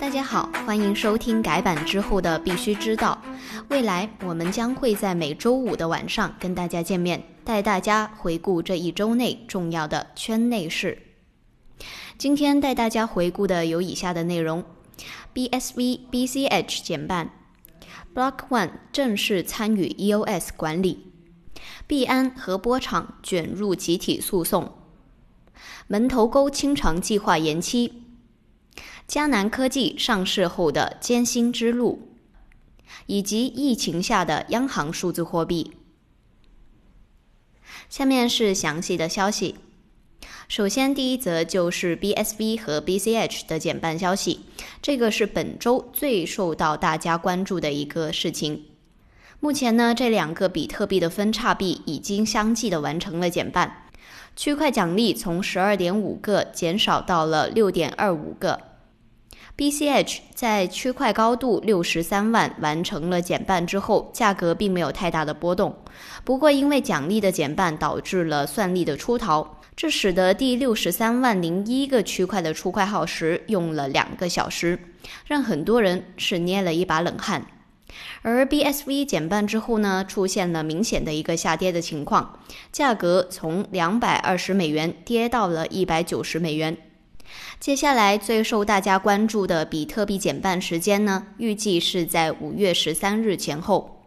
大家好，欢迎收听改版之后的必须知道。未来我们将会在每周五的晚上跟大家见面，带大家回顾这一周内重要的圈内事。今天带大家回顾的有以下的内容：BSV BCH 减半，Block One 正式参与 EOS 管理，币安和波场卷入集体诉讼，门头沟清偿计划延期。迦南科技上市后的艰辛之路，以及疫情下的央行数字货币。下面是详细的消息。首先，第一则就是 BSV 和 BCH 的减半消息，这个是本周最受到大家关注的一个事情。目前呢，这两个比特币的分叉币已经相继的完成了减半，区块奖励从十二点五个减少到了六点二五个。BCH 在区块高度六十三万完成了减半之后，价格并没有太大的波动。不过，因为奖励的减半导致了算力的出逃，这使得第六十三万零一个区块的出块耗时用了两个小时，让很多人是捏了一把冷汗。而 BSV 减半之后呢，出现了明显的一个下跌的情况，价格从两百二十美元跌到了一百九十美元。接下来最受大家关注的比特币减半时间呢，预计是在五月十三日前后。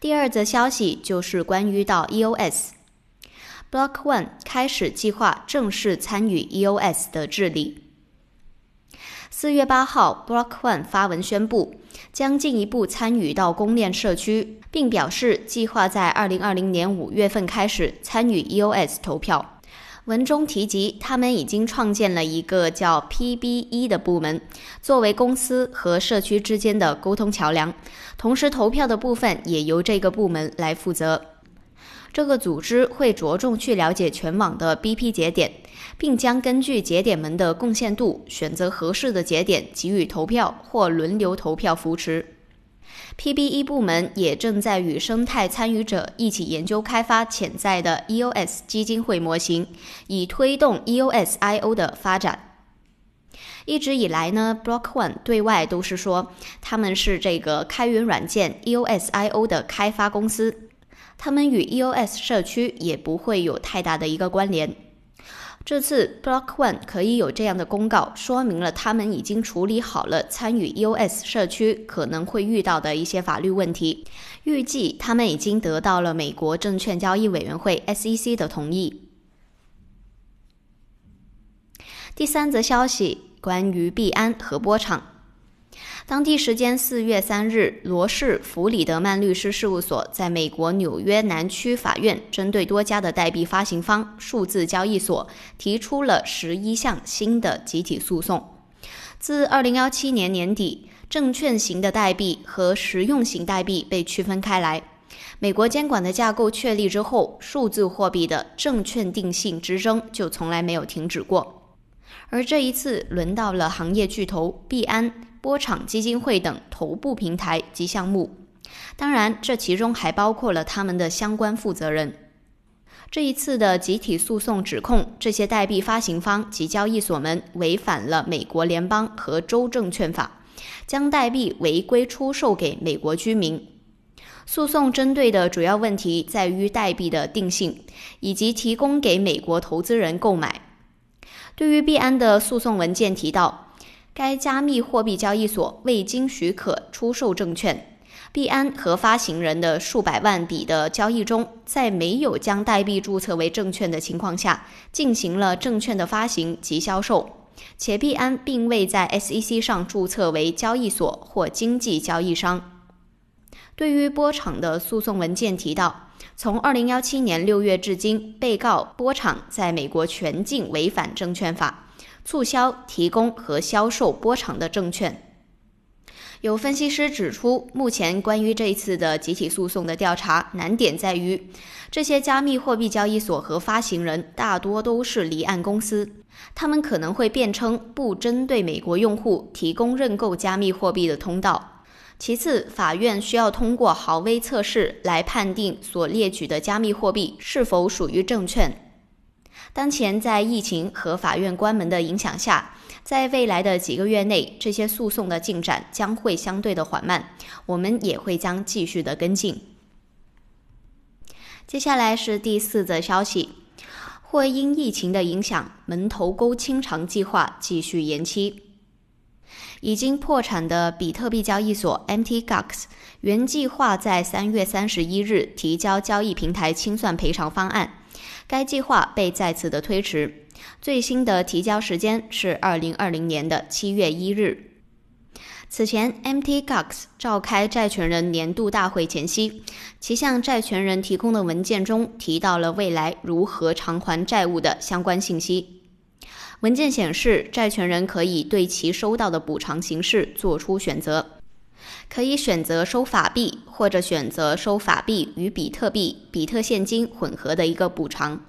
第二则消息就是关于到 EOS，Block One 开始计划正式参与 EOS 的治理。四月八号，Block One 发文宣布将进一步参与到公链社区，并表示计划在二零二零年五月份开始参与 EOS 投票。文中提及，他们已经创建了一个叫 PBE 的部门，作为公司和社区之间的沟通桥梁。同时，投票的部分也由这个部门来负责。这个组织会着重去了解全网的 BP 节点，并将根据节点们的贡献度，选择合适的节点给予投票或轮流投票扶持。PBE 部门也正在与生态参与者一起研究开发潜在的 EOS 基金会模型，以推动 EOS IO 的发展。一直以来呢，Block One 对外都是说他们是这个开源软件 EOS IO 的开发公司，他们与 EOS 社区也不会有太大的一个关联。这次 Block One 可以有这样的公告，说明了他们已经处理好了参与 US 社区可能会遇到的一些法律问题。预计他们已经得到了美国证券交易委员会 SEC 的同意。第三则消息，关于币安和波场。当地时间四月三日，罗氏弗里德曼律师事务所在美国纽约南区法院针对多家的代币发行方数字交易所提出了十一项新的集体诉讼。自二零幺七年年底，证券型的代币和实用型代币被区分开来。美国监管的架构确立之后，数字货币的证券定性之争就从来没有停止过。而这一次，轮到了行业巨头币安。波场基金会等头部平台及项目，当然，这其中还包括了他们的相关负责人。这一次的集体诉讼指控这些代币发行方及交易所们违反了美国联邦和州证券法，将代币违规出售给美国居民。诉讼针对的主要问题在于代币的定性，以及提供给美国投资人购买。对于币安的诉讼文件提到。该加密货币交易所未经许可出售证券，币安和发行人的数百万笔的交易中，在没有将代币注册为证券的情况下，进行了证券的发行及销售，且币安并未在 SEC 上注册为交易所或经纪交易商。对于波场的诉讼文件提到，从2017年6月至今，被告波场在美国全境违反证券法。促销、提供和销售波长的证券。有分析师指出，目前关于这一次的集体诉讼的调查难点在于，这些加密货币交易所和发行人大多都是离岸公司，他们可能会辩称不针对美国用户提供认购加密货币的通道。其次，法院需要通过豪威测试来判定所列举的加密货币是否属于证券。当前在疫情和法院关门的影响下，在未来的几个月内，这些诉讼的进展将会相对的缓慢，我们也会将继续的跟进。接下来是第四则消息，或因疫情的影响，门头沟清偿计划继续延期。已经破产的比特币交易所 MTGOX 原计划在三月三十一日提交交易平台清算赔偿方案，该计划被再次的推迟，最新的提交时间是二零二零年的七月一日。此前，MTGOX 召开债权人年度大会前夕，其向债权人提供的文件中提到了未来如何偿还债务的相关信息。文件显示，债权人可以对其收到的补偿形式做出选择，可以选择收法币，或者选择收法币与比特币、比特现金混合的一个补偿。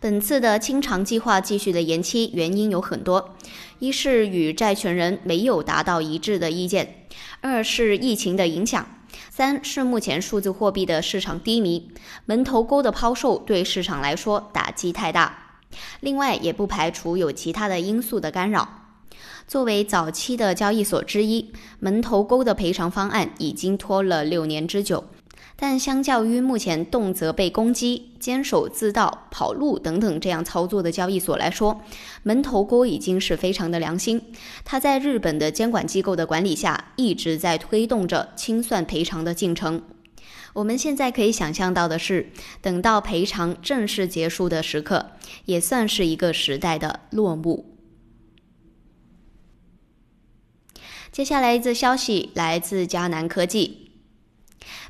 本次的清偿计划继续的延期原因有很多：一是与债权人没有达到一致的意见；二是疫情的影响；三是目前数字货币的市场低迷，门头沟的抛售对市场来说打击太大。另外，也不排除有其他的因素的干扰。作为早期的交易所之一，门头沟的赔偿方案已经拖了六年之久。但相较于目前动辄被攻击、坚守自盗、跑路等等这样操作的交易所来说，门头沟已经是非常的良心。它在日本的监管机构的管理下，一直在推动着清算赔偿的进程。我们现在可以想象到的是，等到赔偿正式结束的时刻，也算是一个时代的落幕。接下来一则消息来自迦南科技。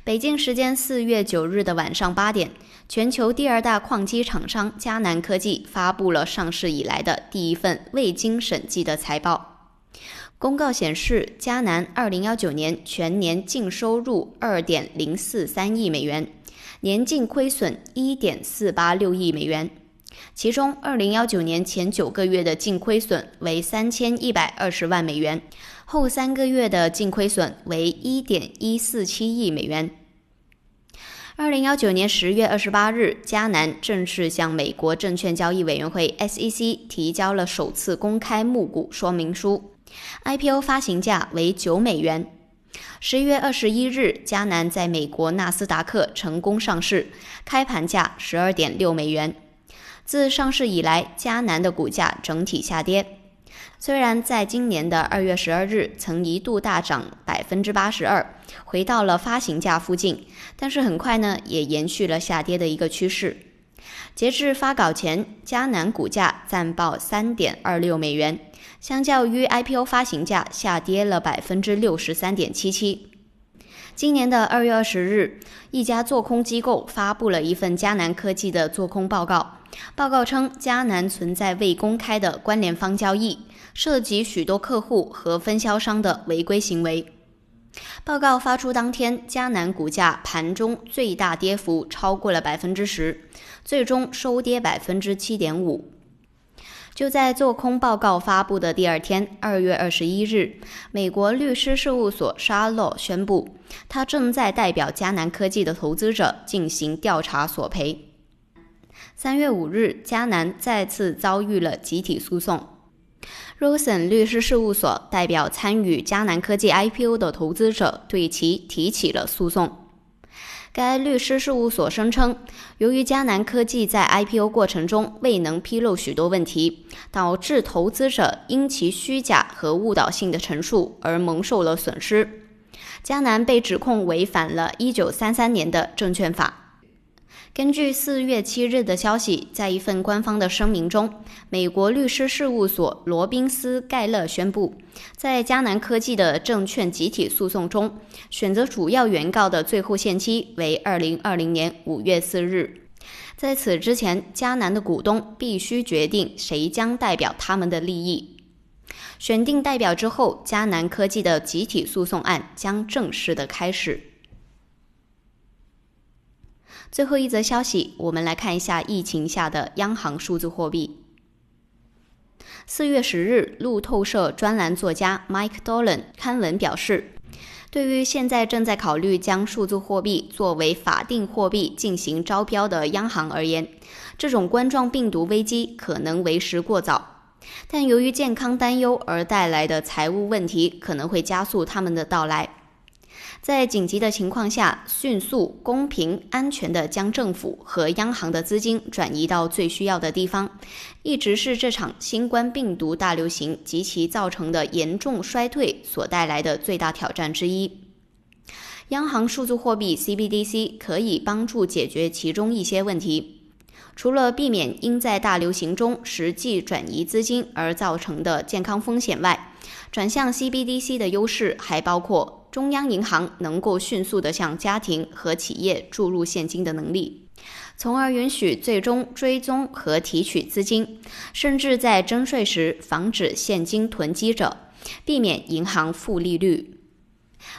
北京时间四月九日的晚上八点，全球第二大矿机厂商迦南科技发布了上市以来的第一份未经审计的财报。公告显示，迦南二零幺九年全年净收入二点零四三亿美元，年净亏损一点四八六亿美元。其中，二零幺九年前九个月的净亏损为三千一百二十万美元，后三个月的净亏损为一点一四七亿美元。二零幺九年十月二十八日，迦南正式向美国证券交易委员会 SEC 提交了首次公开募股说明书。IPO 发行价为九美元。十一月二十一日，迦南在美国纳斯达克成功上市，开盘价十二点六美元。自上市以来，迦南的股价整体下跌。虽然在今年的二月十二日曾一度大涨百分之八十二，回到了发行价附近，但是很快呢也延续了下跌的一个趋势。截至发稿前，迦南股价暂报三点二六美元。相较于 IPO 发行价下跌了百分之六十三点七七。今年的二月二十日，一家做空机构发布了一份迦南科技的做空报告。报告称，迦南存在未公开的关联方交易，涉及许多客户和分销商的违规行为。报告发出当天，迦南股价盘中最大跌幅超过了百分之十，最终收跌百分之七点五。就在做空报告发布的第二天，二月二十一日，美国律师事务所沙洛宣布，他正在代表迦南科技的投资者进行调查索赔。三月五日，迦南再次遭遇了集体诉讼，Rosen 律师事务所代表参与迦南科技 IPO 的投资者对其提起了诉讼。该律师事务所声称，由于迦南科技在 IPO 过程中未能披露许多问题，导致投资者因其虚假和误导性的陈述而蒙受了损失。迦南被指控违反了一九三三年的证券法。根据四月七日的消息，在一份官方的声明中，美国律师事务所罗宾斯盖勒宣布，在迦南科技的证券集体诉讼中，选择主要原告的最后限期为二零二零年五月四日。在此之前，迦南的股东必须决定谁将代表他们的利益。选定代表之后，迦南科技的集体诉讼案将正式的开始。最后一则消息，我们来看一下疫情下的央行数字货币。四月十日，路透社专栏作家 Mike Dolan 刊文表示，对于现在正在考虑将数字货币作为法定货币进行招标的央行而言，这种冠状病毒危机可能为时过早。但由于健康担忧而带来的财务问题，可能会加速他们的到来。在紧急的情况下，迅速、公平、安全地将政府和央行的资金转移到最需要的地方，一直是这场新冠病毒大流行及其造成的严重衰退所带来的最大挑战之一。央行数字货币 CBDC 可以帮助解决其中一些问题，除了避免因在大流行中实际转移资金而造成的健康风险外，转向 CBDC 的优势还包括。中央银行能够迅速地向家庭和企业注入现金的能力，从而允许最终追踪和提取资金，甚至在征税时防止现金囤积者，避免银行负利率。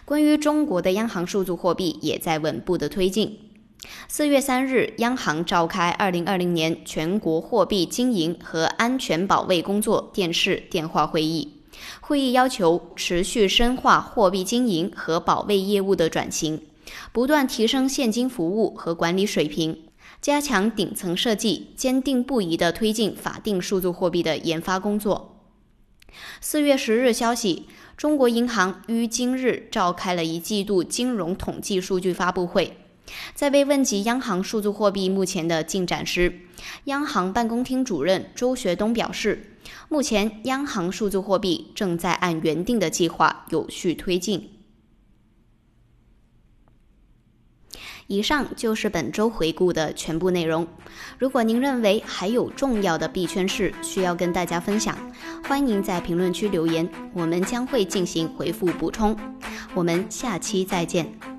关于中国的央行数字货币也在稳步的推进。四月三日，央行召开二零二零年全国货币经营和安全保卫工作电视电话会议。会议要求持续深化货币经营和保卫业务的转型，不断提升现金服务和管理水平，加强顶层设计，坚定不移地推进法定数字货币的研发工作。四月十日消息，中国银行于今日召开了一季度金融统计数据发布会。在被问及央行数字货币目前的进展时，央行办公厅主任周学东表示，目前央行数字货币正在按原定的计划有序推进。以上就是本周回顾的全部内容。如果您认为还有重要的币圈事需要跟大家分享，欢迎在评论区留言，我们将会进行回复补充。我们下期再见。